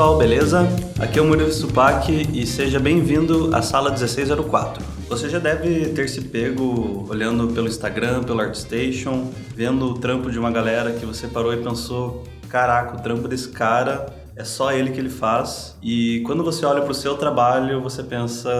pessoal, beleza? Aqui é o Murilo Supac e seja bem-vindo à sala 1604. Você já deve ter se pego olhando pelo Instagram, pelo ArtStation, vendo o trampo de uma galera que você parou e pensou: caraca, o trampo desse cara é só ele que ele faz. E quando você olha para o seu trabalho, você pensa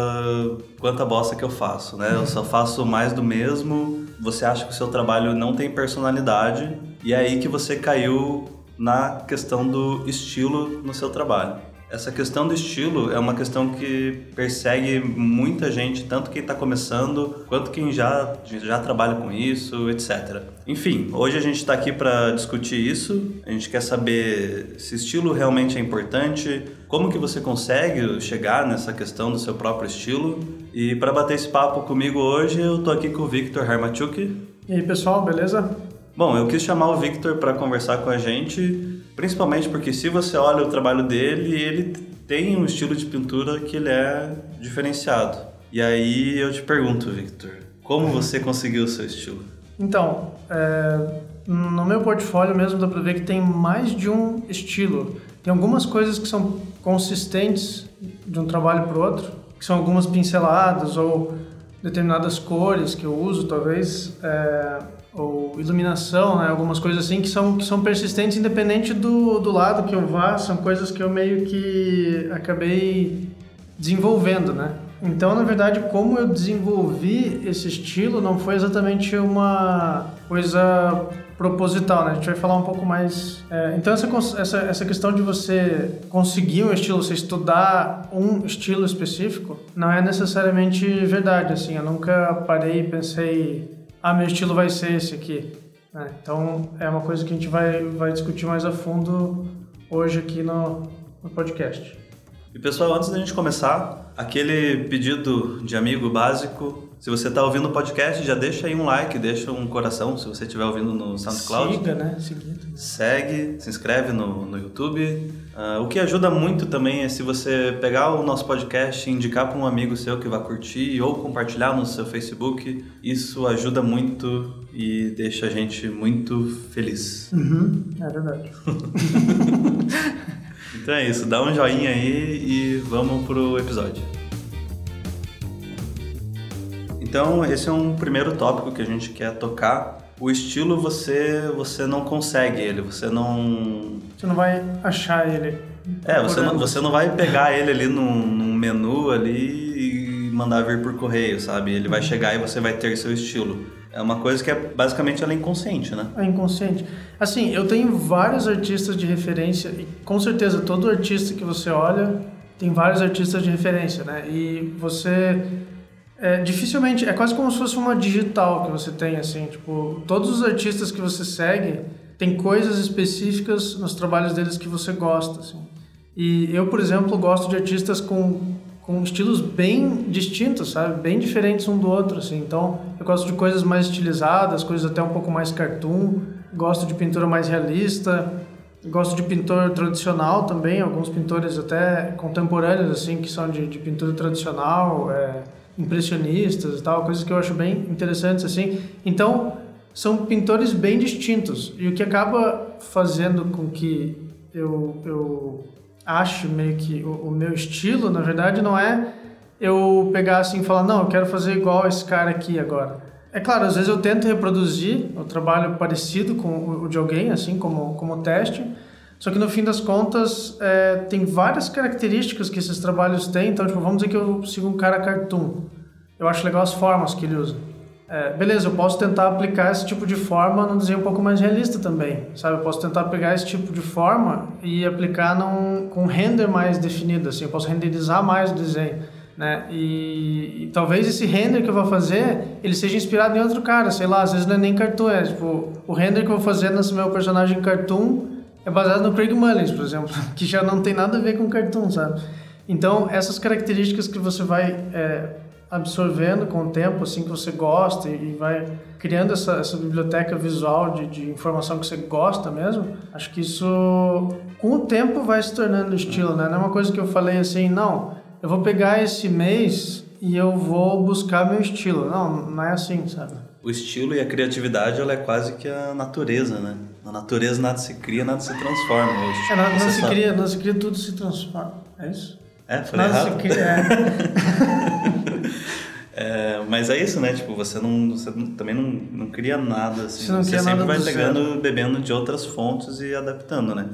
quanta bosta que eu faço, né? Eu só faço mais do mesmo. Você acha que o seu trabalho não tem personalidade e é aí que você caiu na questão do estilo no seu trabalho. Essa questão do estilo é uma questão que persegue muita gente, tanto quem está começando quanto quem já, já trabalha com isso, etc. Enfim, hoje a gente está aqui para discutir isso. A gente quer saber se estilo realmente é importante, como que você consegue chegar nessa questão do seu próprio estilo. E para bater esse papo comigo hoje, eu tô aqui com o Victor Hermachuk. E aí, pessoal, beleza? Bom, eu quis chamar o Victor para conversar com a gente, principalmente porque se você olha o trabalho dele, ele tem um estilo de pintura que ele é diferenciado. E aí eu te pergunto, Victor, como você conseguiu o seu estilo? Então, é, no meu portfólio mesmo dá para ver que tem mais de um estilo. Tem algumas coisas que são consistentes de um trabalho para o outro, que são algumas pinceladas ou determinadas cores que eu uso, talvez. É, ou iluminação, né? algumas coisas assim que são, que são persistentes independente do, do lado que eu vá, são coisas que eu meio que acabei desenvolvendo, né? Então, na verdade, como eu desenvolvi esse estilo não foi exatamente uma coisa proposital, né? A gente vai falar um pouco mais. É, então, essa, essa, essa questão de você conseguir um estilo, você estudar um estilo específico, não é necessariamente verdade. Assim, eu nunca parei e pensei ah, meu estilo vai ser esse aqui. É, então, é uma coisa que a gente vai, vai discutir mais a fundo hoje aqui no, no podcast. E pessoal, antes da gente começar, aquele pedido de amigo básico, se você está ouvindo o podcast, já deixa aí um like, deixa um coração, se você estiver ouvindo no SoundCloud. Siga, né? Seguido. Segue, se inscreve no, no YouTube. Uh, o que ajuda muito também é se você pegar o nosso podcast e indicar para um amigo seu que vai curtir ou compartilhar no seu Facebook. Isso ajuda muito e deixa a gente muito feliz. Uhum, é verdade. então é isso, dá um joinha aí e vamos pro episódio. Então, esse é um primeiro tópico que a gente quer tocar. O estilo você você não consegue ele, você não você não vai achar ele. É, você não, você não vai pegar ele ali num, num menu ali e mandar vir por correio, sabe? Ele vai uhum. chegar e você vai ter seu estilo. É uma coisa que é basicamente ela é inconsciente, né? É inconsciente. Assim, eu tenho vários artistas de referência e com certeza todo artista que você olha tem vários artistas de referência, né? E você é, dificilmente, é quase como se fosse uma digital que você tem, assim, tipo, todos os artistas que você segue tem coisas específicas nos trabalhos deles que você gosta, assim. E eu, por exemplo, gosto de artistas com, com estilos bem distintos, sabe? Bem diferentes um do outro, assim. Então, eu gosto de coisas mais estilizadas, coisas até um pouco mais cartoon, gosto de pintura mais realista, gosto de pintor tradicional também, alguns pintores até contemporâneos, assim, que são de, de pintura tradicional, é, impressionistas e tal, coisas que eu acho bem interessantes assim. Então, são pintores bem distintos e o que acaba fazendo com que eu, eu acho meio que o, o meu estilo, na verdade, não é eu pegar assim e falar, não, eu quero fazer igual esse cara aqui agora. É claro, às vezes eu tento reproduzir o trabalho parecido com o de alguém, assim, como, como teste, só que no fim das contas, é, tem várias características que esses trabalhos têm. Então, tipo, vamos dizer que eu sigo um cara cartoon. Eu acho legal as formas que ele usa. É, beleza, eu posso tentar aplicar esse tipo de forma num desenho um pouco mais realista também, sabe? Eu posso tentar pegar esse tipo de forma e aplicar num, com render mais definido, assim. Eu posso renderizar mais o desenho, né? E, e, talvez esse render que eu vou fazer, ele seja inspirado em outro cara, sei lá, às vezes não é nem cartoon, é tipo, o render que eu vou fazer nesse meu personagem cartoon é baseado no Craig Mullins, por exemplo, que já não tem nada a ver com cartoon, sabe? Então, essas características que você vai é, absorvendo com o tempo, assim, que você gosta e, vai criando essa, essa biblioteca visual de, de informação que você gosta mesmo, acho que isso, com o tempo, vai se tornando estilo, né? Não é uma coisa que eu falei assim, não, eu vou pegar esse mês e eu vou buscar meu estilo. Não, não é assim, sabe? O estilo e a criatividade, ela é quase que a natureza, né? Na natureza nada se cria, nada se transforma. É, não, não se cria, não se cria, tudo se transforma. É isso? É, falei nada errado? se cria, é. é. mas é isso, né? Tipo, você não, você também não, não cria nada assim. Você, não você sempre vai pegando, zero. bebendo de outras fontes e adaptando, né?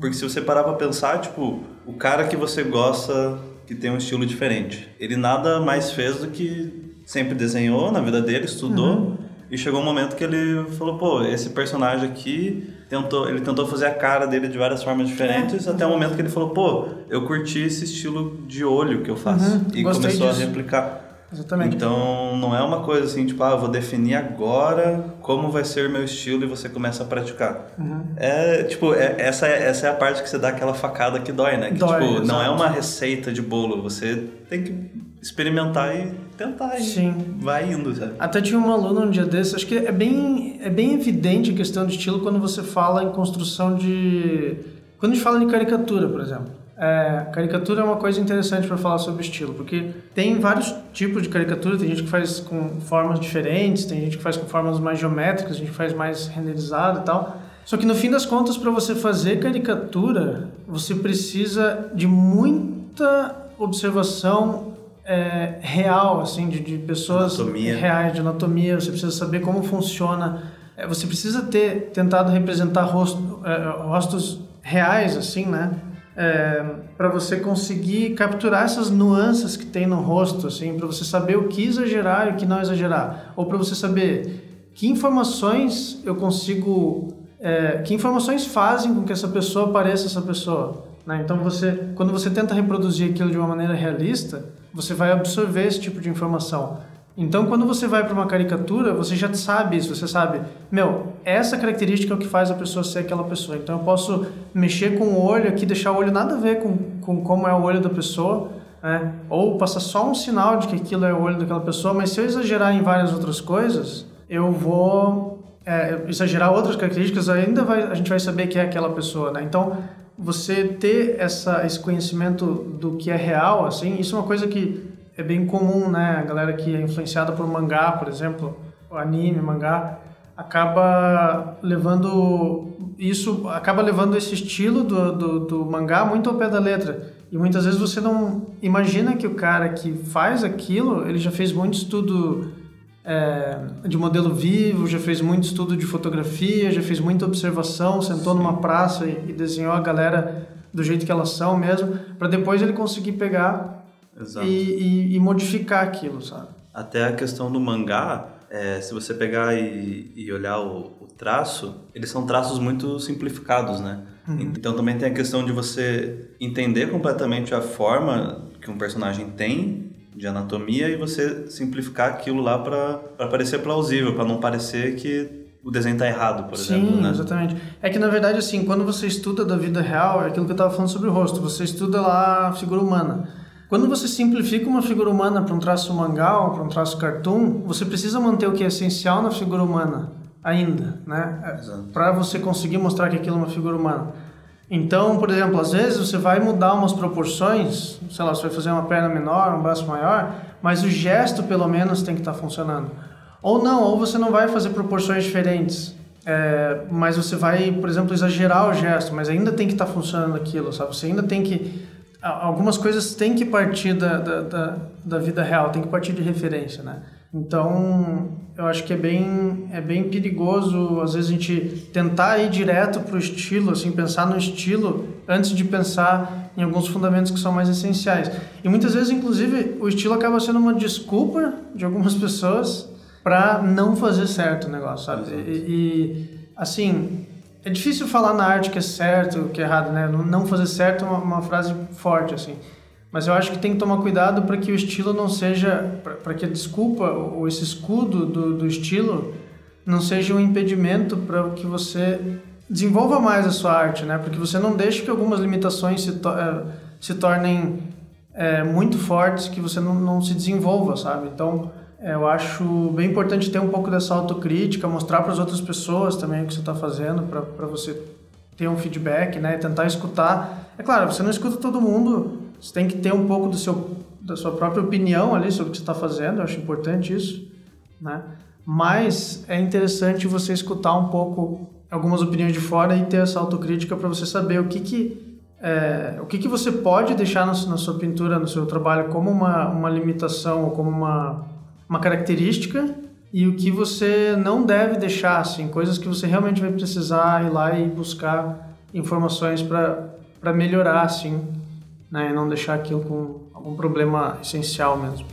Porque se você parar pra pensar, tipo, o cara que você gosta que tem um estilo diferente, ele nada mais fez do que sempre desenhou na vida dele, estudou. Uhum e chegou um momento que ele falou, pô, esse personagem aqui tentou, ele tentou fazer a cara dele de várias formas diferentes, é. até o momento que ele falou, pô, eu curti esse estilo de olho que eu faço. Uhum, e começou disso. a replicar. Exatamente. Então, não é uma coisa assim, tipo, ah, eu vou definir agora como vai ser meu estilo e você começa a praticar. Uhum. É, tipo, é, essa, é, essa é a parte que você dá aquela facada que dói, né? Que, dói, tipo, exato. não é uma receita de bolo, você tem que experimentar e tentar e Sim. vai indo, sabe? Até tinha uma aluna um dia desses, acho que é bem, é bem evidente a questão de estilo quando você fala em construção de... Quando a gente fala de caricatura, por exemplo. É, caricatura é uma coisa interessante para falar sobre estilo, porque tem vários tipos de caricatura, tem gente que faz com formas diferentes, tem gente que faz com formas mais geométricas, a gente faz mais renderizado e tal. Só que no fim das contas, para você fazer caricatura, você precisa de muita observação é, real, assim, de, de pessoas anatomia. reais, de anatomia. Você precisa saber como funciona. É, você precisa ter tentado representar rosto, é, rostos reais, assim, né? É, para você conseguir capturar essas nuances que tem no rosto, assim, para você saber o que exagerar e o que não exagerar, ou para você saber que informações eu consigo, é, que informações fazem com que essa pessoa pareça essa pessoa. Né? Então você, quando você tenta reproduzir aquilo de uma maneira realista, você vai absorver esse tipo de informação. Então, quando você vai para uma caricatura, você já sabe isso, você sabe, meu, essa característica é o que faz a pessoa ser aquela pessoa. Então, eu posso mexer com o olho aqui, deixar o olho nada a ver com, com como é o olho da pessoa, né? ou passar só um sinal de que aquilo é o olho daquela pessoa, mas se eu exagerar em várias outras coisas, eu vou é, exagerar outras características, ainda vai, a gente vai saber que é aquela pessoa, né? Então, você ter essa, esse conhecimento do que é real, assim, isso é uma coisa que é bem comum, né? A galera que é influenciada por mangá, por exemplo, anime, mangá, acaba levando isso, acaba levando esse estilo do, do, do mangá muito ao pé da letra. E muitas vezes você não imagina que o cara que faz aquilo, ele já fez muito estudo é, de modelo vivo, já fez muito estudo de fotografia, já fez muita observação, sentou numa praça e, e, desenhou a galera do jeito que elas são mesmo, para depois ele conseguir pegar e, e, e, modificar aquilo, sabe? Até a questão do mangá, é, se você pegar e, e olhar o, o, traço, eles são traços muito simplificados, né? Uhum. Então também tem a questão de você entender completamente a forma que um personagem tem de anatomia e você simplificar aquilo lá para parecer plausível, para não parecer que o desenho está errado, por Sim, exemplo. Sim, né? exatamente. É que na verdade, assim, quando você estuda da vida real, é aquilo que eu estava falando sobre o rosto, você estuda lá a figura humana. Quando você simplifica uma figura humana para um traço mangal, para um traço cartoon, você precisa manter o que é essencial na figura humana ainda, né? Para você conseguir mostrar que aquilo é uma figura humana. Então, por exemplo, às vezes você vai mudar umas proporções, sei lá, você vai fazer uma perna menor, um braço maior, mas o gesto pelo menos tem que estar tá funcionando. Ou não, ou você não vai fazer proporções diferentes, é, mas você vai, por exemplo, exagerar o gesto, mas ainda tem que estar tá funcionando aquilo, sabe? Você ainda tem que. Algumas coisas têm que partir da, da, da, da vida real, tem que partir de referência, né? Então, eu acho que é bem, é bem perigoso, às vezes, a gente tentar ir direto para o estilo, assim, pensar no estilo antes de pensar em alguns fundamentos que são mais essenciais. E muitas vezes, inclusive, o estilo acaba sendo uma desculpa de algumas pessoas para não fazer certo o negócio, sabe? E, e, assim, é difícil falar na arte que é certo, que é errado, né? Não fazer certo é uma, uma frase forte, assim. Mas eu acho que tem que tomar cuidado para que o estilo não seja, para que a desculpa ou esse escudo do, do estilo não seja um impedimento para que você desenvolva mais a sua arte, né? Porque você não deixe que algumas limitações se, to eh, se tornem é, muito fortes, que você não, não se desenvolva, sabe? Então, é, eu acho bem importante ter um pouco dessa autocrítica, mostrar para as outras pessoas também o que você está fazendo, para você ter um feedback, né? E tentar escutar. É claro, você não escuta todo mundo você tem que ter um pouco do seu, da sua própria opinião ali sobre o que você está fazendo, eu acho importante isso, né? Mas é interessante você escutar um pouco algumas opiniões de fora e ter essa autocrítica para você saber o que que é, o que, que você pode deixar na, na, sua pintura, no seu trabalho, como uma, uma limitação ou como uma, uma característica e o que você não deve deixar, assim, coisas que você realmente vai precisar ir lá e buscar informações para melhorar, assim, né, e não deixar aquilo com algum problema essencial mesmo.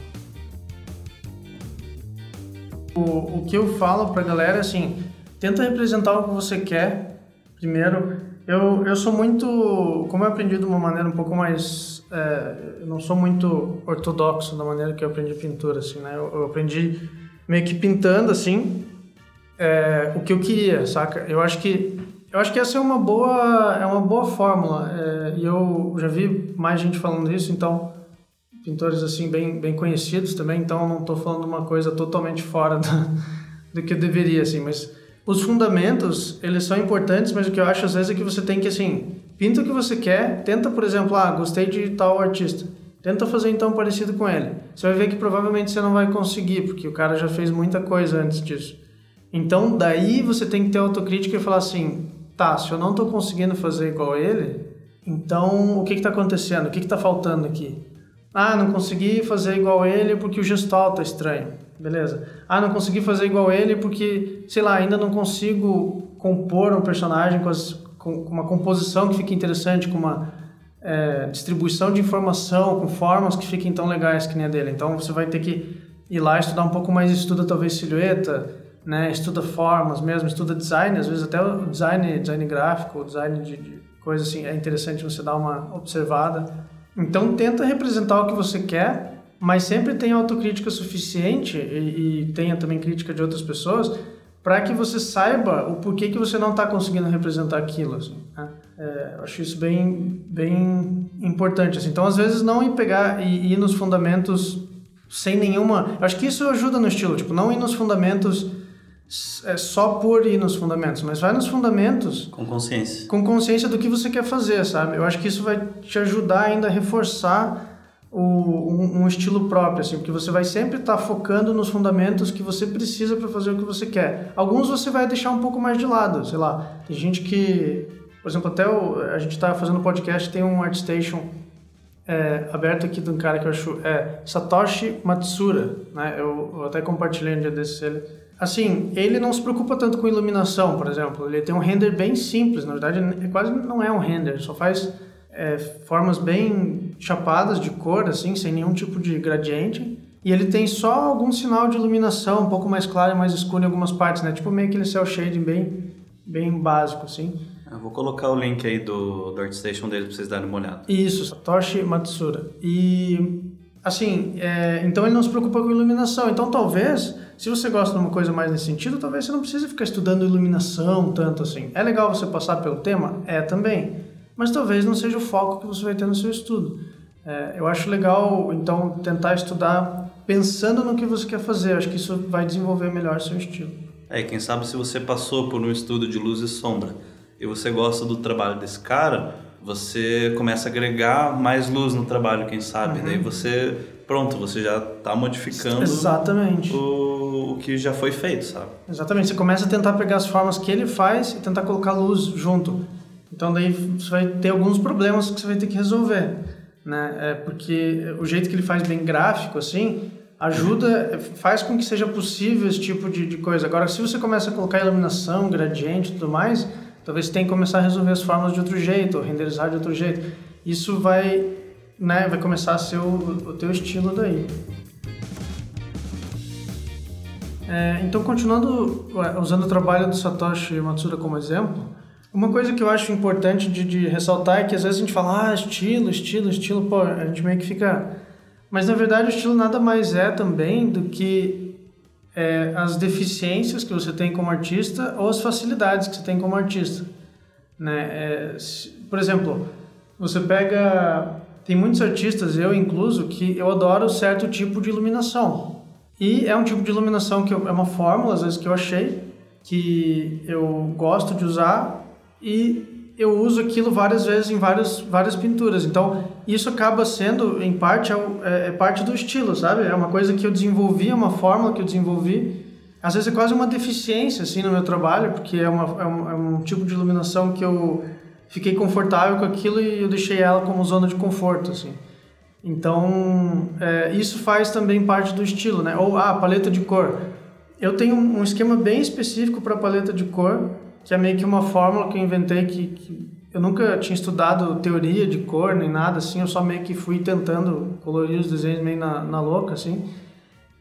O, o que eu falo para a galera é assim, tenta representar o que você quer primeiro, eu, eu sou muito. Como eu aprendi de uma maneira um pouco mais. É, eu não sou muito ortodoxo da maneira que eu aprendi pintura, assim, né? Eu, eu aprendi meio que pintando, assim, é, o que eu queria, saca? Eu acho que. Eu acho que essa é uma boa, é uma boa fórmula. É, e eu já vi mais gente falando isso, então. Pintores, assim, bem, bem conhecidos também, então não estou falando uma coisa totalmente fora do, do que eu deveria, assim, mas os fundamentos, eles são importantes, mas o que eu acho às vezes é que você tem que, assim, pinta o que você quer, tenta, por exemplo, ah, gostei de tal artista, tenta fazer então parecido com ele. Você vai ver que provavelmente você não vai conseguir, porque o cara já fez muita coisa antes disso. Então, daí você tem que ter autocrítica e falar assim, tá, se eu não estou conseguindo fazer igual ele, então o que está acontecendo? O que está faltando aqui? Ah, não consegui fazer igual ele porque o gestual está estranho. Beleza. Ah, não consegui fazer igual ele porque, sei lá, ainda não consigo compor um personagem com, as, com uma composição que fique interessante, com uma é, distribuição de informação, com formas que fiquem tão legais que nem a dele. Então você vai ter que ir lá estudar um pouco mais, estuda talvez silhueta, né? estuda formas mesmo, estuda design, às vezes até o design, design gráfico, design de, de coisa assim, é interessante você dar uma observada. Então tenta representar o que você quer mas sempre tenha autocrítica suficiente e, e tenha também crítica de outras pessoas para que você saiba o porquê que você não está conseguindo representar aquilo. Assim, né? é, acho isso bem, bem importante. Assim. Então, às vezes, não ir pegar e ir nos fundamentos sem nenhuma... Acho que isso ajuda no estilo, tipo, não ir nos fundamentos é, só por ir nos fundamentos, mas vai nos fundamentos... Com consciência. Com consciência do que você quer fazer, sabe? Eu acho que isso vai te ajudar ainda a reforçar o, um, um, estilo próprio, assim, porque você vai sempre estar tá focando nos fundamentos que você precisa para fazer o que você quer. Alguns você vai deixar um pouco mais de lado, sei lá. Tem gente que, por exemplo, até o, a gente está fazendo podcast, tem um ArtStation é, aberto aqui de um cara que eu acho é Satoshi Matsura, né? Eu, eu até compartilhei um dia desses ele. Assim, ele não se preocupa tanto com iluminação, por exemplo. Ele tem um render bem simples, na verdade, é quase não é um render, só faz é, formas bem chapadas de cor, assim, sem nenhum tipo de gradiente. E ele tem só algum sinal de iluminação, um pouco mais claro e mais escuro em algumas partes, né? Tipo meio aquele cel shading bem, bem básico, assim. Eu vou colocar o link aí do, do ArtStation dele para vocês darem uma olhada. Isso, Satoshi Matsura. E, assim, é, então ele não se preocupa com iluminação. Então, talvez, se você gosta de uma coisa mais nesse sentido, talvez você não precise ficar estudando iluminação tanto assim. É legal você passar pelo tema? É também mas talvez não seja o foco que você vai ter no seu estudo. É, eu acho legal, então, tentar estudar pensando no que você quer fazer. Eu acho que isso vai desenvolver melhor seu estilo. É, quem sabe se você passou por um estudo de luz e sombra e você gosta do trabalho desse cara, você começa a agregar mais luz no trabalho, quem sabe. Uhum. Daí você, pronto, você já está modificando Exatamente. O, o que já foi feito, sabe? Exatamente. Você começa a tentar pegar as formas que ele faz e tentar colocar luz junto. Então daí você vai ter alguns problemas que você vai ter que resolver, né? É porque o jeito que ele faz bem gráfico assim ajuda, faz com que seja possível esse tipo de, de coisa. Agora, se você começa a colocar iluminação, gradiente, e tudo mais, talvez tenha que começar a resolver as formas de outro jeito, ou renderizar de outro jeito. Isso vai, né? Vai começar a ser o, o teu estilo daí. É, então, continuando usando o trabalho do Satoshi Matsura como exemplo, uma coisa que eu acho importante de, de ressaltar é que às vezes a gente fala, ah, estilo, estilo, estilo, pô, a gente meio que fica. Mas na verdade o estilo nada mais é também do que é, as deficiências que você tem como artista ou as facilidades que você tem como artista. Né? É, se, por exemplo, você pega. Tem muitos artistas, eu incluso, que eu adoro certo tipo de iluminação. E é um tipo de iluminação que eu, é uma fórmula, às vezes, que eu achei, que eu gosto de usar e eu uso aquilo várias vezes em várias, várias pinturas. Então, isso acaba sendo, em parte, é, é, é parte do estilo, sabe? É uma coisa que eu desenvolvi, é uma fórmula que eu desenvolvi. às vezes é quase uma deficiência assim no meu trabalho, porque é, uma, é, um, é um tipo de iluminação que eu fiquei confortável com aquilo e eu deixei ela como zona de conforto, assim. Então, é, isso faz também parte do estilo, né? Ou, ah, paleta de cor. Eu tenho um esquema bem específico para paleta de cor, que é meio que uma fórmula que eu inventei que, que eu nunca tinha estudado teoria de cor nem nada assim, eu só meio que fui tentando colorir os desenhos meio na, na louca, assim.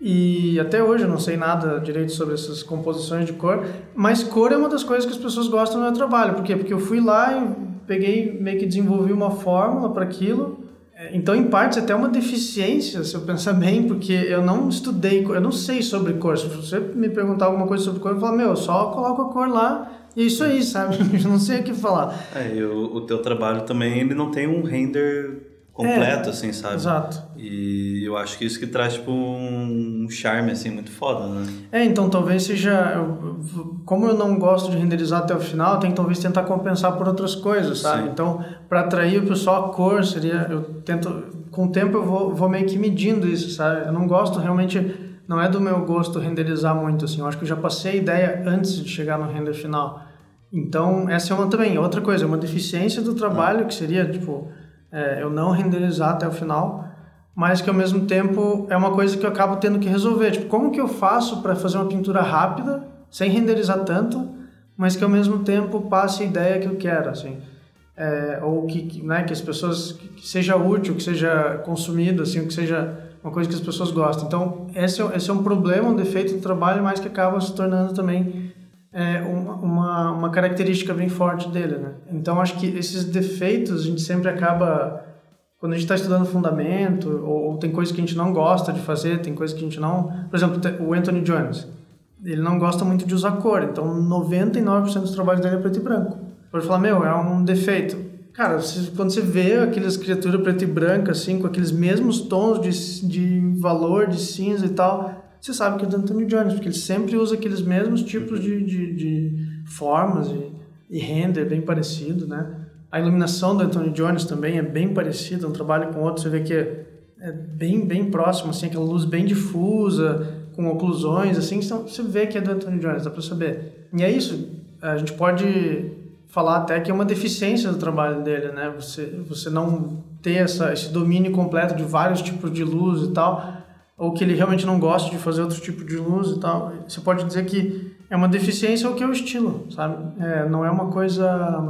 E até hoje eu não sei nada direito sobre essas composições de cor, mas cor é uma das coisas que as pessoas gostam no meu trabalho. Por quê? Porque eu fui lá e peguei, meio que desenvolvi uma fórmula para aquilo. É, então, em parte, até uma deficiência, se eu pensar bem, porque eu não estudei, eu não sei sobre cor. Se você me perguntar alguma coisa sobre cor, eu falo, meu, eu só coloco a cor lá é isso aí, sabe? Eu não sei o que falar. É, e o, o teu trabalho também, ele não tem um render completo, é, assim, sabe? Exato. E eu acho que isso que traz, tipo, um charme, assim, muito foda, né? É, então talvez seja... Como eu não gosto de renderizar até o final, tem que talvez tentar compensar por outras coisas, sabe? Sim. Então, para atrair o pessoal, a cor seria... Eu tento... Com o tempo eu vou, vou meio que medindo isso, sabe? Eu não gosto realmente... Não é do meu gosto renderizar muito, assim. Eu acho que eu já passei a ideia antes de chegar no render final. Então, essa é uma também. Outra coisa, uma deficiência do trabalho, ah. que seria, tipo é, eu não renderizar até o final, mas que ao mesmo tempo é uma coisa que eu acabo tendo que resolver. Tipo, como que eu faço para fazer uma pintura rápida, sem renderizar tanto, mas que ao mesmo tempo passe a ideia que eu quero, assim. É, ou que, né, que as pessoas, que seja útil, que seja consumido, assim, que seja uma coisa que as pessoas gostam. Então, esse é, esse é um problema, um defeito do trabalho, mas que acaba se tornando também é uma, uma característica bem forte dele, né? Então acho que esses defeitos a gente sempre acaba quando a gente está estudando fundamento ou, ou, tem coisas que a gente não gosta de fazer, tem coisas que a gente não, por exemplo, o Anthony Jones, ele não gosta muito de usar cor, então 99% dos trabalhos dele é preto e branco. Pode falar, meu, é um defeito. Cara, você, quando você vê aquelas criaturas preto e branco assim, com aqueles mesmos tons de, de valor, de cinza e tal, você sabe que é do Anthony Jones, porque ele sempre usa aqueles mesmos tipos de, de, de formas e, e, render bem parecido, né? A iluminação do Anthony Jones também é bem parecida, um trabalho com outro, você vê que é, é bem, bem próximo, assim, aquela luz bem difusa, com oclusões, assim, então você vê que é do Anthony Jones, dá para saber. E é isso, a gente pode falar até que é uma deficiência do trabalho dele, né? Você, você não ter essa, esse domínio completo de vários tipos de luz e tal, ou que ele realmente não gosta de fazer outro tipo de luz e tal. Você pode dizer que é uma deficiência ou que é o estilo, sabe? É, não é uma coisa...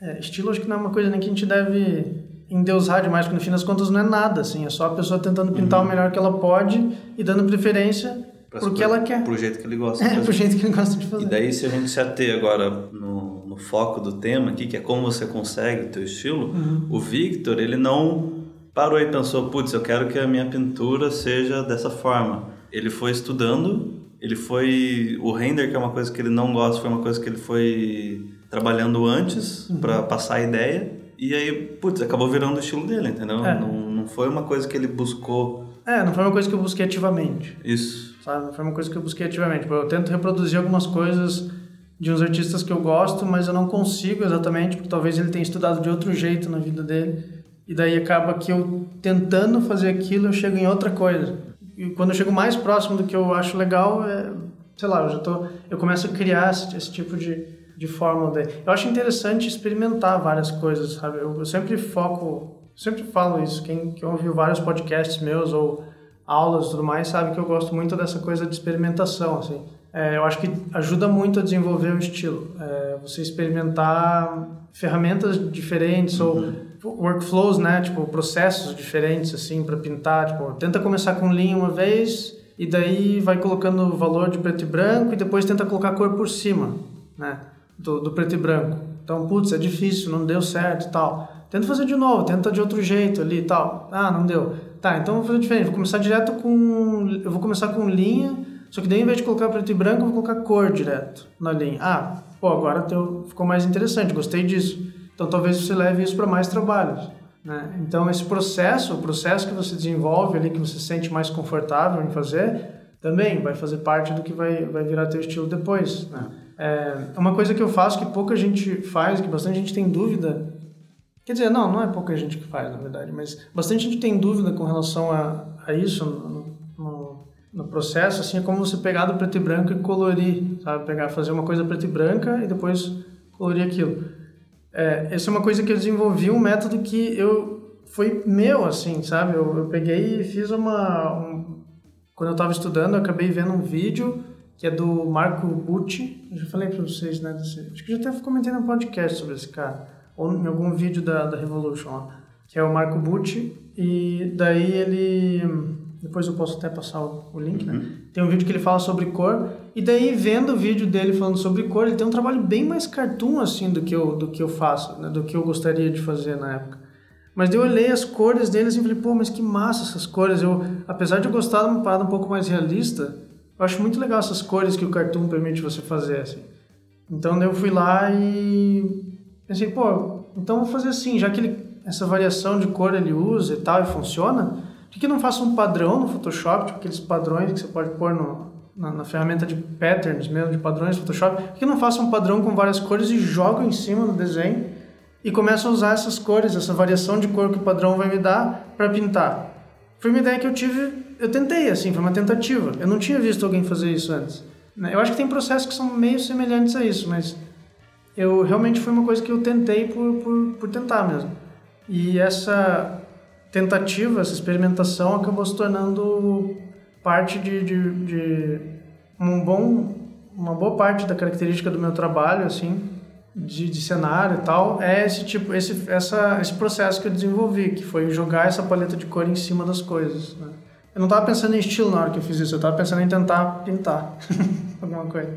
É, estilo acho que não é uma coisa nem que a gente deve endeusar demais, porque no fim das contas não é nada, assim. É só a pessoa tentando pintar uhum. o melhor que ela pode e dando preferência para o que ela quer. Pro jeito que ele gosta. É, pro jeito que ele gosta de fazer. E daí, se a gente se ater agora no, no foco do tema aqui, que é como você consegue o teu estilo, uhum. o Victor, ele não parou e pensou, putz, eu quero que a minha pintura seja dessa forma. Ele foi estudando, ele foi o render que é uma coisa que ele não gosta, foi uma coisa que ele foi trabalhando antes uhum. para passar a ideia e aí, putz, acabou virando o estilo dele, entendeu? É. Não, não foi uma coisa que ele buscou. É, não foi uma coisa que eu busquei ativamente. Isso. Sabe? Não foi uma coisa que eu busquei ativamente. Eu tento reproduzir algumas coisas de uns artistas que eu gosto, mas eu não consigo exatamente, porque talvez ele tenha estudado de outro jeito na vida dele. E daí acaba que eu tentando fazer aquilo, eu chego em outra coisa. E quando eu chego mais próximo do que eu acho legal, é, sei lá, eu já tô, eu começo a criar esse, esse tipo de, de fórmula daí. Eu acho interessante experimentar várias coisas, sabe? Eu, eu sempre foco, sempre falo isso, quem, quem ouviu vários podcasts meus ou aulas e tudo mais, sabe que eu gosto muito dessa coisa de experimentação, assim. É, eu acho que ajuda muito a desenvolver o estilo. É, você experimentar ferramentas diferentes uhum. ou workflows, né? Tipo, processos diferentes, assim, para pintar. Tipo, tenta começar com linha uma vez e daí vai colocando o valor de preto e branco e depois tenta colocar a cor por cima, né? Do, do preto e branco. Então, putz, é difícil, não deu certo e tal. Tenta fazer de novo, tenta de outro jeito ali e tal. Ah, não deu. Tá, então vou fazer diferente. Vou começar direto com... Eu vou começar com linha, só que daí, ao invés de colocar preto e branco, eu vou colocar cor direto na linha. Ah, pô, agora teu, ficou mais interessante, gostei disso. Então talvez você leve isso para mais trabalhos. Né? Então esse processo, o processo que você desenvolve ali, que você se sente mais confortável em fazer, também vai fazer parte do que vai, vai virar teu estilo depois. Né? É uma coisa que eu faço que pouca gente faz, que bastante gente tem dúvida. Quer dizer, não, não é pouca gente que faz, na verdade, mas bastante gente tem dúvida com relação a, a isso no, processo, assim, é como você pegar do preto e branco e colorir, sabe? Pegar, fazer uma coisa preto e branca e depois colorir aquilo. É, essa é uma coisa que eu desenvolvi, um método que eu foi meu, assim, sabe? Eu, eu peguei e fiz uma... Um, quando eu estava estudando, eu acabei vendo um vídeo que é do Marco Bucci. Eu já falei para vocês, né? Desse, acho que já até comentei no podcast sobre esse cara, ou em algum vídeo da, da Revolution que é o Marco Bucci. E daí ele depois eu posso até passar o, link, né? Uhum. Tem um vídeo que ele fala sobre cor. E daí, vendo o vídeo dele falando sobre cor, ele tem um trabalho bem mais cartoon, assim, do que eu, do que eu faço, né? Do que eu gostaria de fazer na época. Mas daí eu olhei as cores dele assim, e falei, pô, mas que massa essas cores. Eu, apesar de eu gostar de uma parada um pouco mais realista, eu acho muito legal essas cores que o cartoon permite você fazer, assim. Então daí eu fui lá e pensei, pô, então vou fazer assim, já que ele, essa variação de cor ele usa e tal e funciona, por que não faça um padrão no Photoshop, tipo aqueles padrões que você pode pôr no, na, na, ferramenta de patterns mesmo, de padrões do Photoshop? Por que não faça um padrão com várias cores e joga em cima no desenho e começa a usar essas cores, essa variação de cor que o padrão vai me dar para pintar? Foi uma ideia que eu tive, eu tentei, assim, foi uma tentativa. Eu não tinha visto alguém fazer isso antes. Né? Eu acho que tem processos que são meio semelhantes a isso, mas eu realmente foi uma coisa que eu tentei por, por, por tentar mesmo. E essa tentativa, essa experimentação acabou se tornando parte de, de, de um bom, uma boa parte da característica do meu trabalho, assim, de, de cenário e tal, é esse tipo, esse, essa, esse processo que eu desenvolvi, que foi jogar essa paleta de cor em cima das coisas. Né? Eu não estava pensando em estilo na hora que eu fiz isso, eu estava pensando em tentar pintar alguma coisa.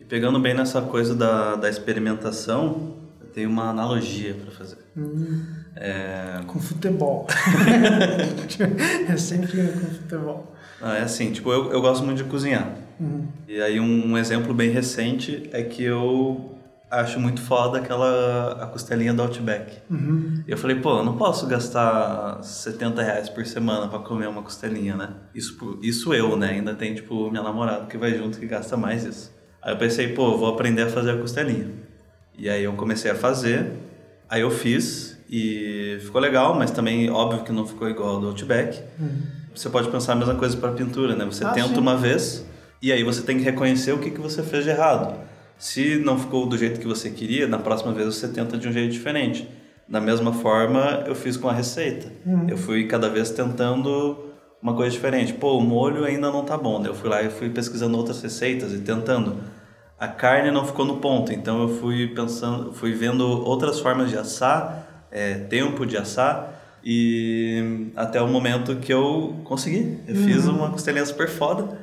E pegando bem nessa coisa da, da experimentação, tenho uma analogia para fazer. Hum. É... Com futebol. é sempre com futebol. Ah, é assim, tipo, eu, eu gosto muito de cozinhar. Uhum. E aí um, um, exemplo bem recente é que eu acho muito foda aquela a costelinha do Outback. Uhum. E eu falei, pô, eu não posso gastar 70 reais por semana para comer uma costelinha, né? Isso, isso eu, né? Ainda tem, tipo, minha namorada que vai junto que gasta mais isso. Aí eu pensei, pô, eu vou aprender a fazer a costelinha. E aí eu comecei a fazer, aí eu fiz, e ficou legal, mas também óbvio que não ficou igual ao do Outback. Uhum. Você pode pensar a mesma coisa para pintura, né? Você ah, tenta sim. uma vez e aí você tem que reconhecer o que, que você fez de errado. Se não ficou do jeito que você queria, na próxima vez você tenta de um jeito diferente. Da mesma forma, eu fiz com a receita. Uhum. Eu fui cada vez tentando uma coisa diferente. Pô, o molho ainda não tá bom. Né? Eu fui lá e fui pesquisando outras receitas e tentando. A carne não ficou no ponto, então eu fui pensando, fui vendo outras formas de assar é, tempo de assar e até o momento que eu consegui. Eu uhum. fiz uma costelinha super foda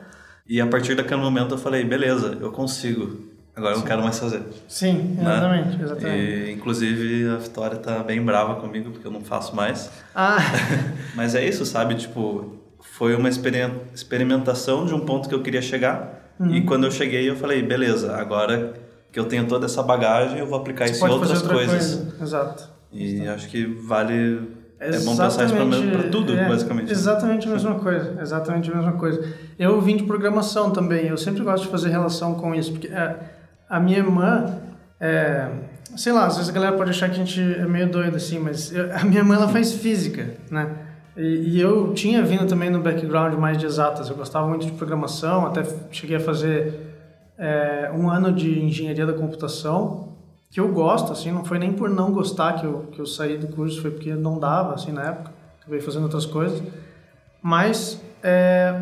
e a partir daquele momento eu falei, beleza, eu consigo. Agora eu não quero mais fazer. Sim, exatamente, né? exatamente. E, inclusive a Vitória tá bem brava comigo porque eu não faço mais. Ah. Mas é isso, sabe? Tipo, foi uma experimentação de um ponto que eu queria chegar. Uhum. E quando eu cheguei, eu falei, beleza, agora que eu tenho toda essa bagagem, eu vou aplicar Você isso em outras coisas. Coisa. Exato. E acho que vale. É bom pensar isso para tudo, é, basicamente. Exatamente a mesma coisa. Exatamente a mesma coisa. Eu vim de programação também. Eu sempre gosto de fazer relação com isso, porque a, é, a minha irmã. É, sei lá, às vezes a galera pode achar que a gente é meio doido assim, mas eu, a minha irmã ela faz física, né? E, e, eu tinha vindo também no background mais de exatas. Eu gostava muito de programação, até cheguei a fazer é, um ano de engenharia da computação que eu gosto, assim, não foi nem por não gostar que eu, que eu saí do curso, foi porque não dava, assim, na época, acabei fazendo outras coisas, mas, é,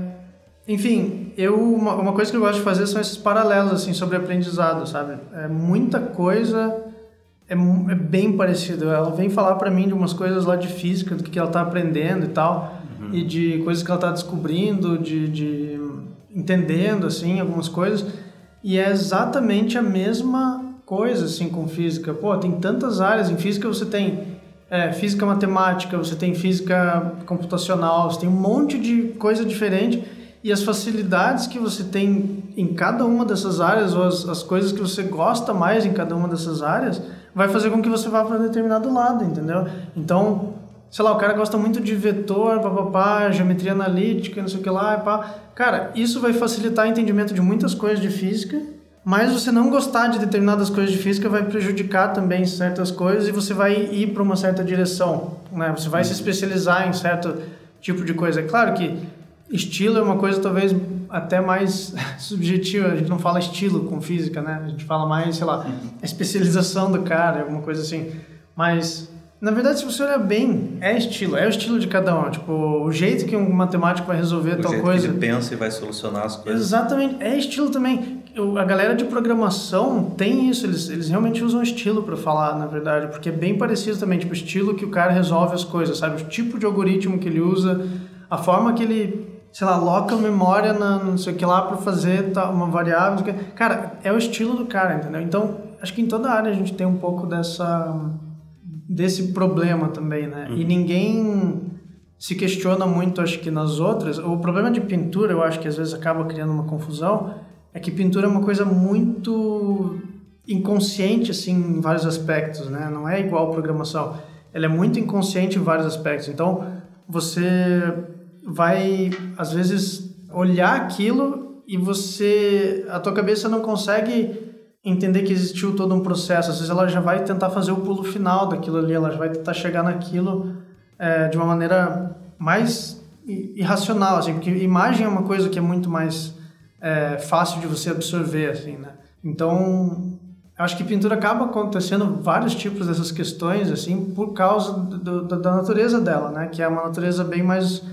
enfim, eu, uma, uma, coisa que eu gosto de fazer são esses paralelos, assim, sobre aprendizado, sabe, é muita coisa é, é bem parecido, ela vem falar para mim de umas coisas lá de física, do que ela tá aprendendo e tal, uhum. e de coisas que ela tá descobrindo, de, de entendendo, assim, algumas coisas, e é exatamente a mesma coisa assim com física. Pô, tem tantas áreas em física, você tem é, física matemática, você tem física computacional, você tem um monte de coisa diferente e as facilidades que você tem em cada uma dessas áreas ou as, as coisas que você gosta mais em cada uma dessas áreas vai fazer com que você vá para determinado lado, entendeu? Então, sei lá, o cara gosta muito de vetor, papapá, geometria analítica, não sei o que lá, pá. Cara, isso vai facilitar o entendimento de muitas coisas de física mas você não gostar de determinadas coisas de física vai prejudicar também certas coisas e você vai ir para uma certa direção, né? Você vai se especializar em certo tipo de coisa. É claro que estilo é uma coisa talvez até mais subjetiva. A gente não fala estilo com física, né? A gente fala mais, sei lá, a especialização do cara, alguma coisa assim. Mas na verdade, se você olhar bem, é estilo, é o estilo de cada um. Tipo, o jeito que um matemático vai resolver o tal jeito coisa. Que ele pensa e vai solucionar as coisas. Exatamente, é estilo também. A galera de programação tem isso, eles, eles realmente usam estilo para falar, na verdade, porque é bem parecido também, tipo, o estilo que o cara resolve as coisas, sabe? O tipo de algoritmo que ele usa, a forma que ele, sei lá, loca memória na não sei o que lá para fazer uma variável. Cara, é o estilo do cara, entendeu? Então, acho que em toda área a gente tem um pouco dessa desse problema também, né? Uhum. E ninguém se questiona muito, acho que nas outras. O problema de pintura, eu acho que às vezes acaba criando uma confusão, é que pintura é uma coisa muito inconsciente, assim, em vários aspectos, né? Não é igual programação. Ela é muito inconsciente em vários aspectos. Então, você vai, às vezes, olhar aquilo e você... A tua cabeça não consegue entender que existiu todo um processo. Às vezes ela já vai tentar fazer o pulo final daquilo ali, ela já vai tentar chegar naquilo é, de uma maneira mais irracional, assim, porque imagem é uma coisa que é muito mais é, fácil de você absorver, assim, né? Então, acho que pintura acaba acontecendo vários tipos dessas questões, assim, por causa do, do, da natureza dela, né? Que é uma natureza bem mais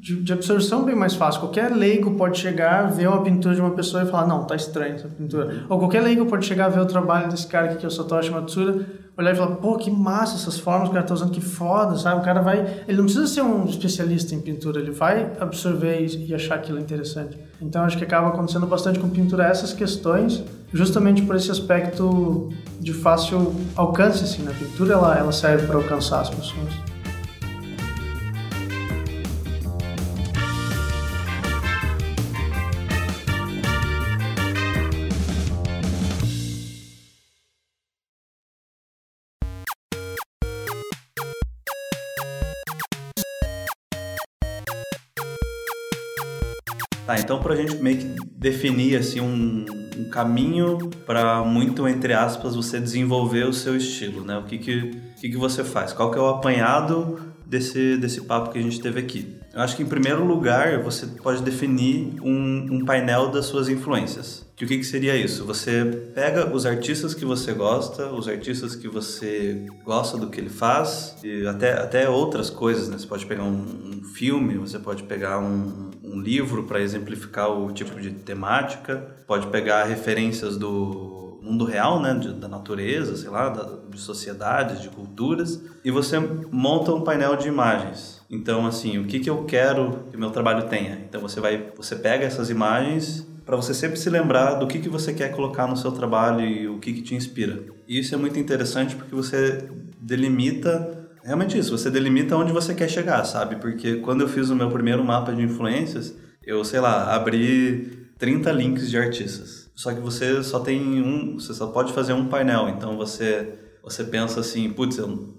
de, de, absorção bem mais fácil. Qualquer leigo pode chegar, ver uma pintura de uma pessoa e falar, não, tá estranho essa pintura. Uhum. Ou qualquer leigo pode chegar, ver o trabalho desse cara aqui, que é o Satoshi Matsuda, olhar e falar, pô, que massa essas formas que o cara tá usando, que foda, sabe? O cara vai... Ele não precisa ser um especialista em pintura, ele vai absorver e, e achar aquilo interessante. Então, acho que acaba acontecendo bastante com pintura essas questões, justamente por esse aspecto de fácil alcance, assim, na né? pintura ela, ela serve para alcançar as pessoas. Tá, então para a gente meio que definir assim um, um caminho para muito entre aspas você desenvolver o seu estilo, né? O que que, que que você faz? Qual que é o apanhado desse desse papo que a gente teve aqui? Eu acho que em primeiro lugar você pode definir um, um painel das suas influências. Que o que, que seria isso? Você pega os artistas que você gosta, os artistas que você gosta do que ele faz, e até, até outras coisas, né? Você pode pegar um, um filme, você pode pegar um, um livro para exemplificar o tipo de temática, pode pegar referências do mundo real, né, de, da natureza, sei lá, da, de sociedades, de culturas, e você monta um painel de imagens. Então, assim, o que, que eu quero que meu trabalho tenha? Então, você vai, você pega essas imagens para você sempre se lembrar do que, que você quer colocar no seu trabalho e o que, que te inspira. E isso é muito interessante porque você delimita realmente isso, você delimita onde você quer chegar, sabe? Porque quando eu fiz o meu primeiro mapa de influências, eu, sei lá, abri 30 links de artistas. Só que você só tem um, você só pode fazer um painel, então você você pensa assim, putz,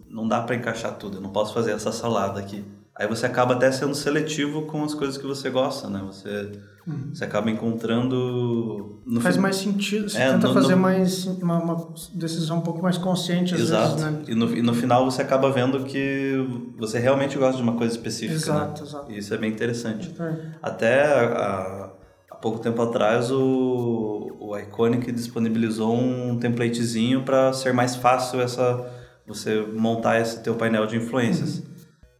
não dá para encaixar tudo, eu não posso fazer essa salada aqui. Aí você acaba até sendo seletivo com as coisas que você gosta, né? Você, uhum. você acaba encontrando... Faz mais sentido, você é, tenta no, fazer no... mais uma, uma, decisão um pouco mais consciente às exato. vezes, né? E no, e no final você acaba vendo que você realmente gosta de uma coisa específica, exato, né? Exato, E isso é bem interessante. Até há, há, pouco tempo atrás o, o Iconic disponibilizou um templatezinho para ser mais fácil essa você montar esse teu painel de influências. Uhum.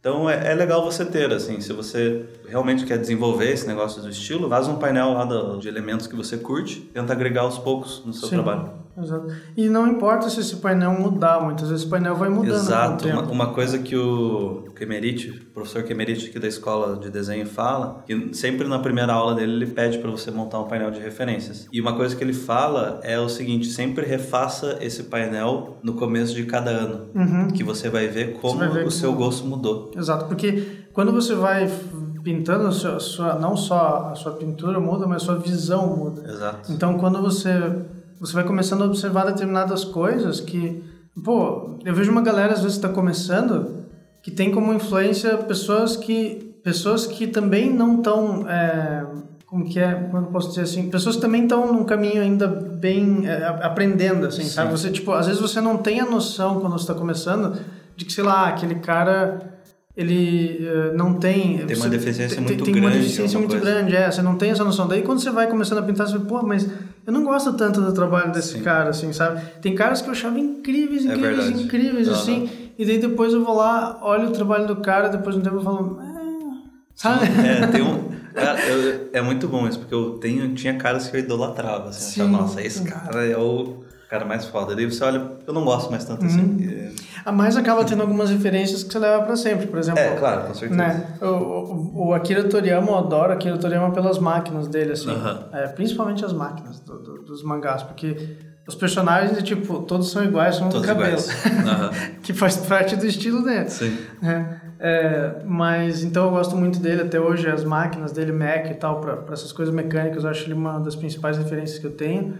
Então é, é, legal você ter, assim, se você realmente quer desenvolver esse negócio do estilo, faz um painel lá do, de elementos que você curte, tenta agregar aos poucos no seu Sim, trabalho. Exato. E não importa se esse painel mudar, muitas vezes o painel vai mudando. Exato. Uma, uma, coisa que o Kemerich, o professor Kemerich aqui da escola de desenho fala, que sempre na primeira aula dele ele pede para você montar um painel de referências. E uma coisa que ele fala é o seguinte: sempre refaça esse painel no começo de cada ano, uhum. que você vai ver como vai ver o seu gosto mudou. Exato, porque quando você vai pintando a sua, a sua, não só a sua pintura muda, mas a sua visão muda. Exato. Então quando você você vai começando a observar determinadas coisas que, pô, eu vejo uma galera às vezes está começando que tem como influência pessoas que pessoas que também não estão é, como que é, como eu posso dizer assim, pessoas que também estão num caminho ainda bem é, aprendendo, assim, Sim. sabe? Você tipo, às vezes você não tem a noção quando você está começando de que sei lá aquele cara ele uh, não tem. Tem uma deficiência tem, muito tem grande. Tem uma deficiência muito coisa. grande, é. Você não tem essa noção. Daí quando você vai começando a pintar, você fala, pô, mas eu não gosto tanto do trabalho desse Sim. cara, assim, sabe? Tem caras que eu achava incríveis, É incríveis, verdade. incríveis, assim. E daí depois eu vou lá, olho o trabalho do cara, depois de um tempo eu falo. "É", Sabe? É, tem um. Eu- é muito bom isso, porque eu tenho, tinha caras que eu idolatrava, assim. Achava, nossa, esse cara é o cara mais foda. Daí você olha, eu não gosto mais tanto Uhum. assim. É, A mais acaba tendo algumas referências que você leva pra sempre. Por exemplo, É, claro, com certeza. né? O, o, o Akira Toriyama, eu adoro Akira Toriyama pelas máquinas dele, assim. Aham. É, principalmente as máquinas do- do- dos mangás, porque os personagens, tipo, todos são iguais, são Todos do cabelo. Aham. que faz parte do estilo dele. Sim. É, é, mas então eu gosto muito dele até hoje, as máquinas dele, Mac e tal, para essas coisas mecânicas, eu acho ele uma das principais referências que eu tenho.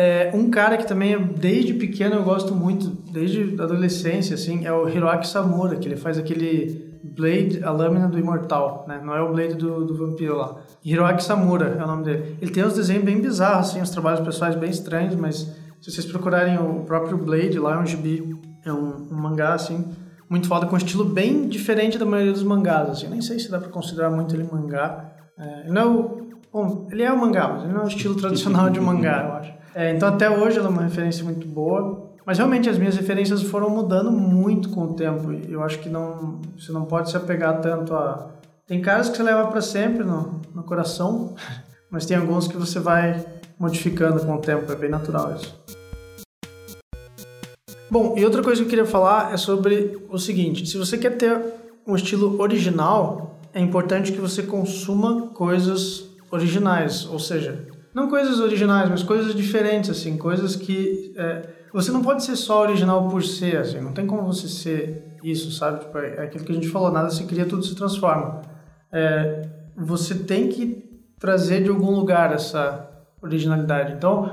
É, um cara que também, desde pequeno, eu gosto muito, desde a adolescência, assim, é o Hiroaki Samura, que ele faz aquele Blade, a lâmina do imortal, né? Não é o Blade do, do vampiro lá. Hiroaki Samura é o nome dele. Ele tem uns desenhos bem bizarros, assim, uns trabalhos pessoais bem estranhos, mas se vocês procurarem o próprio Blade, lá é um gibi, é um, um mangá, assim, muito foda, com um estilo bem diferente da maioria dos mangás, assim. Nem sei se dá pra considerar muito ele mangá. É, ele não é o... Bom, ele é um mangá, mas ele não é o estilo tradicional de mangá, eu acho. É, então até hoje ela é uma referência muito boa. Mas realmente as minhas referências foram mudando muito com o tempo. Eu acho que não, você não pode se apegar tanto a. Tem caras que você leva para sempre no, no coração, mas tem alguns que você vai modificando com o tempo. É bem natural isso. Bom, e outra coisa que eu queria falar é sobre o seguinte: se você quer ter um estilo original, é importante que você consuma coisas originais, ou seja, não coisas originais, mas coisas diferentes, assim, coisas que é, você não pode ser só original por ser, assim, não tem como você ser isso, sabe? Tipo, é aquilo que a gente falou, nada se cria, tudo se transforma. É, você tem que trazer de algum lugar essa originalidade. Então,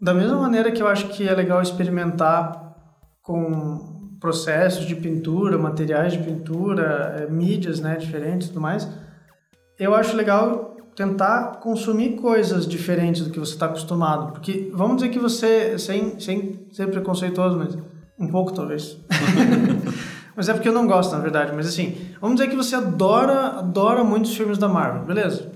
da mesma maneira que eu acho que é legal experimentar com processos de pintura, materiais de pintura, é, mídias, né, diferentes tudo mais, eu acho legal tentar consumir coisas diferentes do que você está acostumado. Porque, vamos dizer que você, sem, sem ser preconceituoso, mas um pouco talvez. mas é porque eu não gosto, na verdade. Mas assim, vamos dizer que você adora, adora muitos filmes da Marvel, beleza?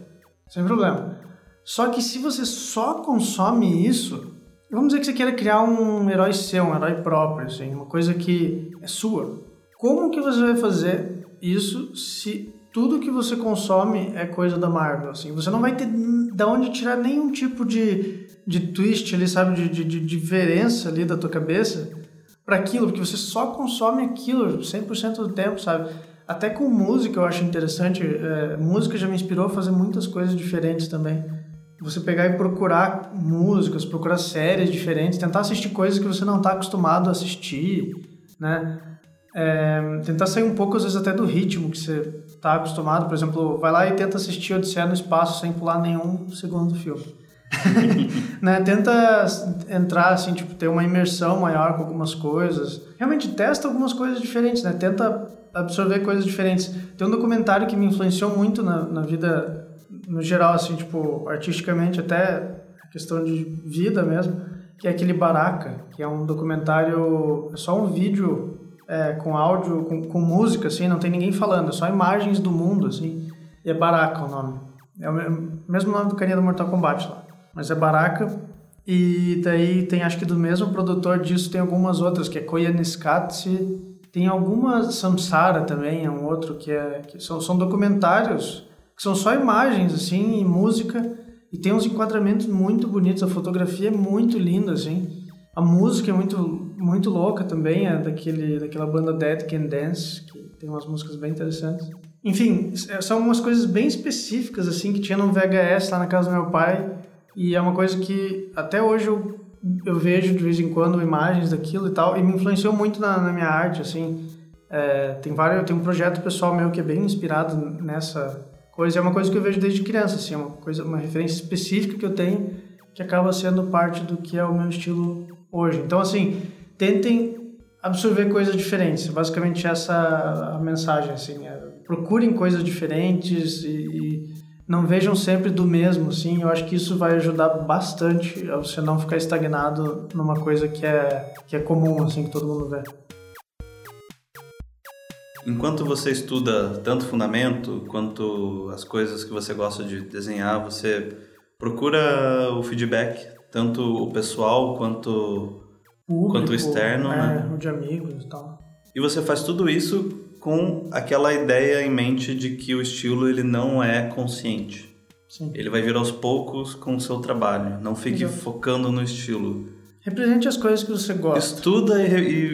Sem problema. Só que se você só consome isso, vamos dizer que você queira criar um herói seu, um herói próprio, assim, uma coisa que é sua. Como que você vai fazer isso se tudo que você consome é coisa da Marvel, assim? Você não vai ter da onde tirar nenhum tipo de, de twist ali, sabe, de, de, de diferença ali da tua cabeça para aquilo, porque você só consome aquilo 100% do tempo, sabe? Até com música eu acho interessante, é, música já me inspirou a fazer muitas coisas diferentes também. Você pegar e procurar músicas, procurar séries diferentes, tentar assistir coisas que você não está acostumado a assistir, né? É, tentar sair um pouco, às vezes, até do ritmo que você está acostumado. Por exemplo, vai lá e tenta assistir Odisseia no Espaço sem pular nenhum segundo do filme. né? Tenta entrar, assim, tipo, ter uma imersão maior com algumas coisas. Realmente testa algumas coisas diferentes, né? Tenta absorver coisas diferentes. Tem um documentário que me influenciou muito na, na vida, no geral, assim, tipo, artisticamente, até questão de vida mesmo, que é aquele Baraka, que é um documentário, é só um vídeo é, com áudio, com, com música, assim, não tem ninguém falando, é só imagens do mundo, assim, e é Baraka o nome. É o mesmo nome do carinha do Mortal Kombat lá, mas é Baraka. E daí tem, acho que do mesmo produtor disso, tem algumas outras, que é Koyaanisqatsi, tem algumas, Samsara também, é um outro que é, que são, são documentários, que são só imagens, assim, e música, e tem uns enquadramentos muito bonitos, a fotografia é muito linda, assim, a música é muito, muito louca também, é daquele, daquela banda Dead Can Dance, que tem umas músicas bem interessantes. Enfim, são umas coisas bem específicas, assim, que tinha no VHS lá na casa do meu pai, e é uma coisa que até hoje eu, eu vejo de vez em quando imagens daquilo e tal, e me influenciou muito na, na minha arte, assim. É, tem vários, tem um projeto pessoal meu que é bem inspirado nessa coisa, é uma coisa que eu vejo desde criança, assim, é uma coisa, uma referência específica que eu tenho que acaba sendo parte do que é o meu estilo hoje. Então, assim, tentem absorver coisas diferentes. Basicamente essa a mensagem, assim, é, procurem coisas diferentes e, e, não vejam sempre do mesmo, assim. Eu acho que isso vai ajudar bastante a você não ficar estagnado numa coisa que é que é comum, assim, que todo mundo vê. Enquanto você estuda tanto fundamento quanto as coisas que você gosta de desenhar, você procura o feedback, tanto o pessoal quanto, Público, quanto externo, é, né? de amigos e tal. E você faz tudo isso com aquela ideia em mente de que o estilo ele não é consciente. Sim. Ele vai vir aos poucos com o seu trabalho. Não fique Exato. focando no estilo. Represente as coisas que você gosta. Estuda e,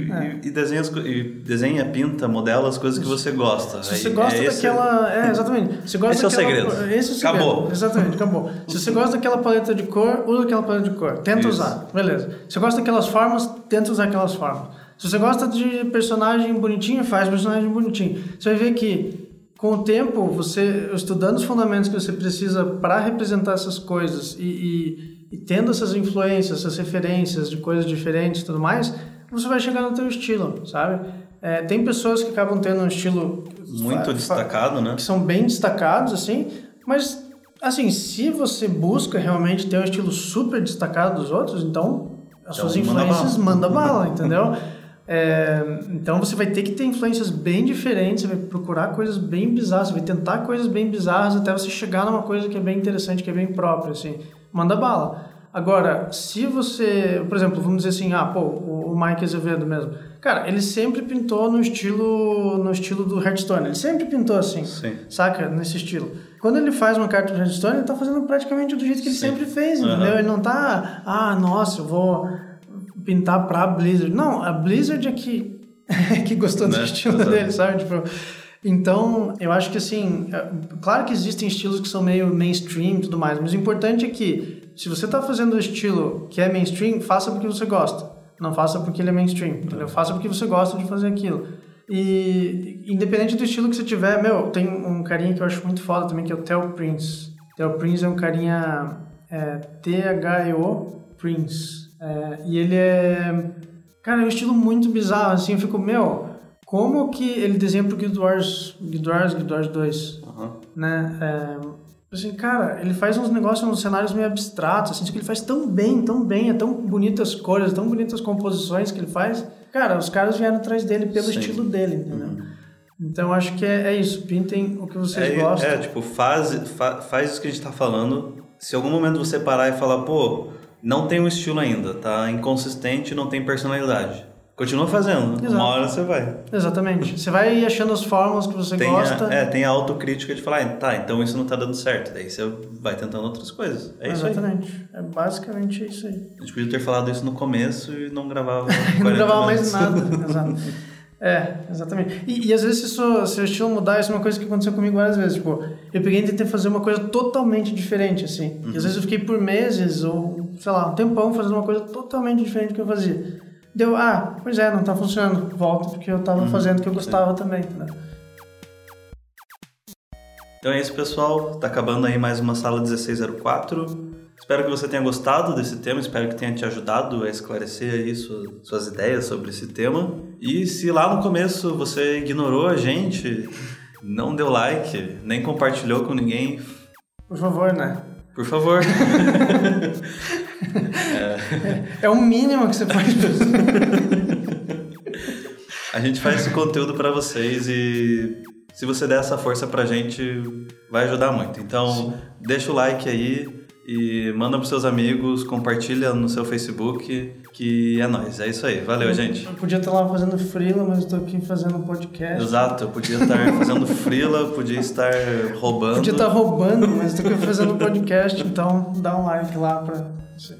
e, É. e desenha, as e desenha, pinta, modela as coisas que você gosta. Se você gosta é esse- daquela. É, exatamente. Você gosta Esse é o daquela- segredo. Esse é o segredo. Acabou. Exatamente, acabou. Se você gosta daquela paleta de cor, usa aquela paleta de cor. Tenta Isso. usar. Beleza. Se você gosta daquelas formas, tenta usar aquelas formas. Se você gosta de personagem bonitinho, faz personagem bonitinho. Você vai ver que. Com o tempo, você estudando os fundamentos que você precisa para representar essas coisas e, e- e tendo essas influências, essas referências de coisas diferentes e tudo mais, você vai chegar no teu estilo, sabe? É, tem pessoas que acabam tendo um estilo Muito fa- fa- destacado, né? que são bem destacados, assim, mas, assim, se você busca realmente ter um estilo super destacado dos outros, então as Então, suas manda influências bala. manda bala, entendeu? É, então você vai ter que ter influências bem diferentes, você vai procurar coisas bem bizarras, você vai tentar coisas bem bizarras até você chegar numa coisa que é bem interessante, que é bem própria, assim. Manda bala. Agora, se você, por exemplo, vamos dizer assim, ah, pô, o Mike Azevedo mesmo. Cara, ele sempre pintou no estilo no estilo do Hearthstone. Ele sempre pintou assim. Sim. Saca? Nesse estilo. Quando ele faz uma carta de Hearthstone, ele tá fazendo praticamente do jeito que ele Sim. sempre fez, entendeu? Ele não tá, ah, nossa, eu vou pintar pra Blizzard. Não, a Blizzard é que, que gostou do Né? estilo dele, sabe? Tipo, então, eu acho que assim, é, claro que existem estilos que são meio mainstream e tudo mais, mas o importante é que se você tá fazendo o estilo que é mainstream, faça porque você gosta. Não faça porque ele é mainstream, entendeu? Faça porque você gosta de fazer aquilo. E independente do estilo que você tiver, meu, tem um carinha que eu acho muito foda também, que é o Theo Prince. Theo Prince é um carinha é, T-H-E-O Prince. É, e ele é. Cara, é um estilo muito bizarro, assim, eu fico, meu, como que ele desenha pro Guild Wars, Guild Wars, Guild Wars 2, Aham. né? É, assim, cara, ele faz uns negócios, uns cenários meio abstratos, assim, que ele faz tão bem, tão bem, é tão bonitas cores, tão bonitas composições que ele faz. Cara, os caras vieram atrás dele pelo Sim. estilo dele, entendeu? Então acho que é, é isso, pintem o que vocês É, gostam. é, tipo, faz, fa- faz isso que a gente tá falando. Se algum momento você parar e falar, pô, não tem um estilo ainda, tá inconsistente, não tem personalidade. Continua fazendo, Exato. uma hora você vai. Exatamente. Você vai achando as fórmulas que você Tem gosta. a, é, tem a autocrítica de falar, ah, tá, então isso não tá dando certo. Daí você vai tentando outras coisas. É isso aí. Exatamente. É basicamente isso aí. A gente podia ter falado isso no começo e não gravava. não 40 gravava mais nada. Exato. É, exatamente. E, e às vezes se o seu- estilo mudar, isso é uma coisa que aconteceu comigo várias vezes. Tipo, eu peguei e tentei fazer uma coisa totalmente diferente, assim. E às vezes eu fiquei por meses ou, sei lá, um tempão fazendo uma coisa totalmente diferente do que eu fazia. Deu, ah, pois é, não tá funcionando. Volta porque eu tava fazendo o que eu gostava também, entendeu? Então é isso, pessoal. Tá acabando aí mais uma sala 1604. Espero que você tenha gostado desse tema, espero que tenha te ajudado a esclarecer aí suas, suas ideias sobre esse tema. E se lá no começo você ignorou a gente, não deu like, nem compartilhou com ninguém, Por favor, né? por favor. É o mínimo que você pode fazer. A gente faz esse conteúdo pra vocês e se você der essa força pra gente, vai ajudar muito. Então, deixa o like aí e manda pros seus amigos, compartilha no seu Facebook, que é nóis. É isso aí. Valeu, gente. Eu podia estar lá fazendo freela, mas eu tô aqui fazendo podcast. Exato, eu podia estar fazendo frila, podia estar roubando. Podia estar roubando, mas tô aqui fazendo podcast, então dá um like lá pra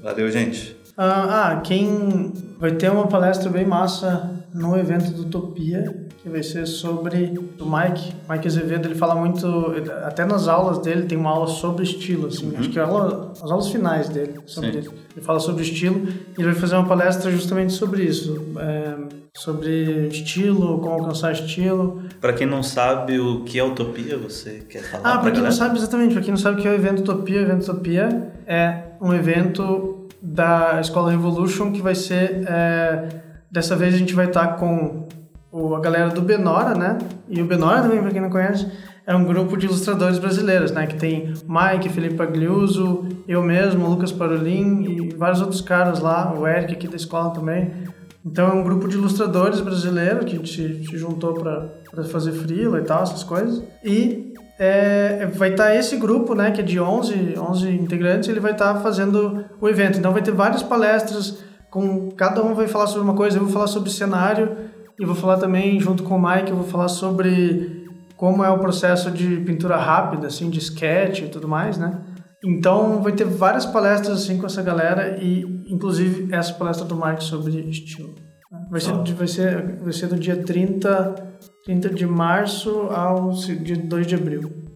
Valeu, gente. Ah, ah, quem vai ter uma palestra bem massa no evento do Utopia, que vai ser sobre o Mike, Mike Azevedo, ele fala muito, até nas aulas dele tem uma aula sobre estilo, assim, acho que é aula, as aulas finais dele, sobre Sim. isso. Ele fala sobre estilo e ele vai fazer uma palestra justamente sobre isso, é, sobre estilo, como alcançar estilo. Pra quem não sabe o que é utopia, você quer falar? Ah, pra quem não galera? sabe exatamente, pra quem não sabe o que é o evento Utopia, o evento Utopia é um evento da Escola Revolution que vai ser. é, dessa vez a gente vai estar com o- a galera do Benora, né? E o Benora também, pra quem não conhece, é um grupo de ilustradores brasileiros, né? Que tem Mike, Felipe Agliuso, eu mesmo, Lucas Parolin e vários outros caras lá, o Eric aqui da escola também. Então é um grupo de ilustradores brasileiros que se, se juntou para fazer freela e tal, essas coisas. E é, vai estar tá esse grupo, né, que é de 11, 11 integrantes, ele vai estar tá fazendo o evento. Então vai ter várias palestras, com cada um vai falar sobre uma coisa, eu vou falar sobre cenário e vou falar também, junto com o Mike, eu vou falar sobre como é o processo de pintura rápida, assim, de sketch e tudo mais, né? Então vai ter várias palestras assim com essa galera e inclusive essa palestra do Mike sobre estilo. Né? Vai ser, vai ser, vai ser do dia 30, 30 de março ao dia 2 de abril.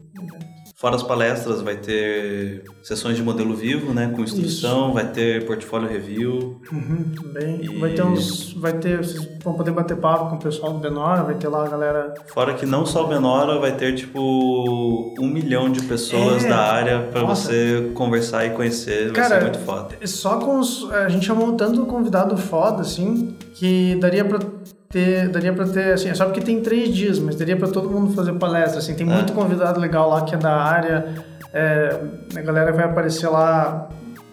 Fora as palestras, vai ter sessões de modelo vivo, né? Com instrução, Isso. vai ter portfólio review. Uhum, também. E... Vai ter uns. Vai ter. Vocês vão poder bater papo com o pessoal do Benora, vai ter lá a galera. Fora que não só o Benora, vai ter tipo um milhão de pessoas é. da área para você conversar e conhecer. Vai Cara, ser muito foda. Só com os. A gente chamou tanto convidado foda, assim, que daria pra ter, daria para ter, assim, é só porque tem três dias, mas daria para todo mundo fazer palestra, assim, tem é. muito convidado legal lá que é da área, é, a galera vai aparecer lá,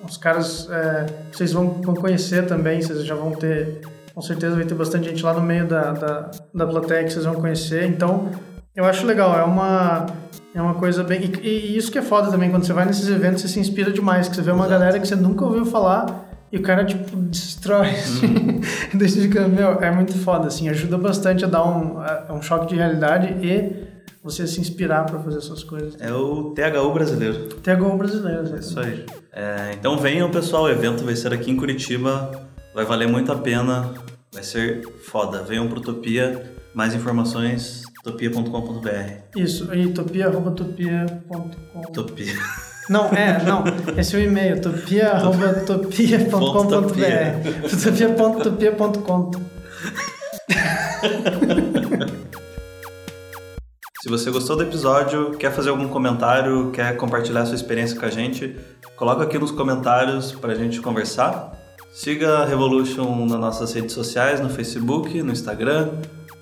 os caras, é, vocês vão, vão conhecer também, vocês já vão ter, com certeza vai ter bastante gente lá no meio da, da, da plateia que vocês vão conhecer, então eu acho legal, é uma, é uma coisa bem, e, e isso que é foda também, quando você vai nesses eventos, você se inspira demais, que você vê uma Exato. galera que você nunca ouviu falar, e o cara, tipo, destrói. Uhum. Deixa de meu, é muito foda, assim. Ajuda bastante a dar um, a, um choque de realidade e você se inspirar para fazer essas coisas. É o THU brasileiro. THU brasileiro, é Isso aí. É, então venham, pessoal. O evento vai ser aqui em Curitiba. Vai valer muito a pena. Vai ser foda. Venham pro Utopia. Mais informações, topia.com.br. Isso, e topia.topia.com. Topia. Não, é, não. Esse é o e-mail, topia.topia.com.br. Topia.topia.com. Se você gostou do episódio, quer fazer algum comentário, quer compartilhar sua experiência com a gente, coloca aqui nos comentários para a gente conversar. Siga a Revolution nas nossas redes sociais, no Facebook, no Instagram,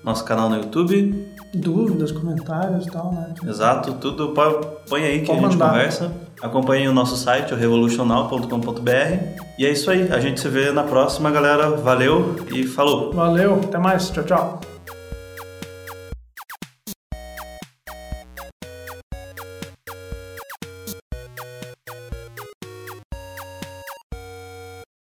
nosso canal no YouTube. Dúvidas, comentários e tal, né? Exato, tudo põe aí que Pode a gente mandar. conversa. Acompanhe o nosso site, o revolucional.com.br. E é isso aí, a gente se vê na próxima, galera. Valeu e falou! Valeu, até mais, tchau, tchau!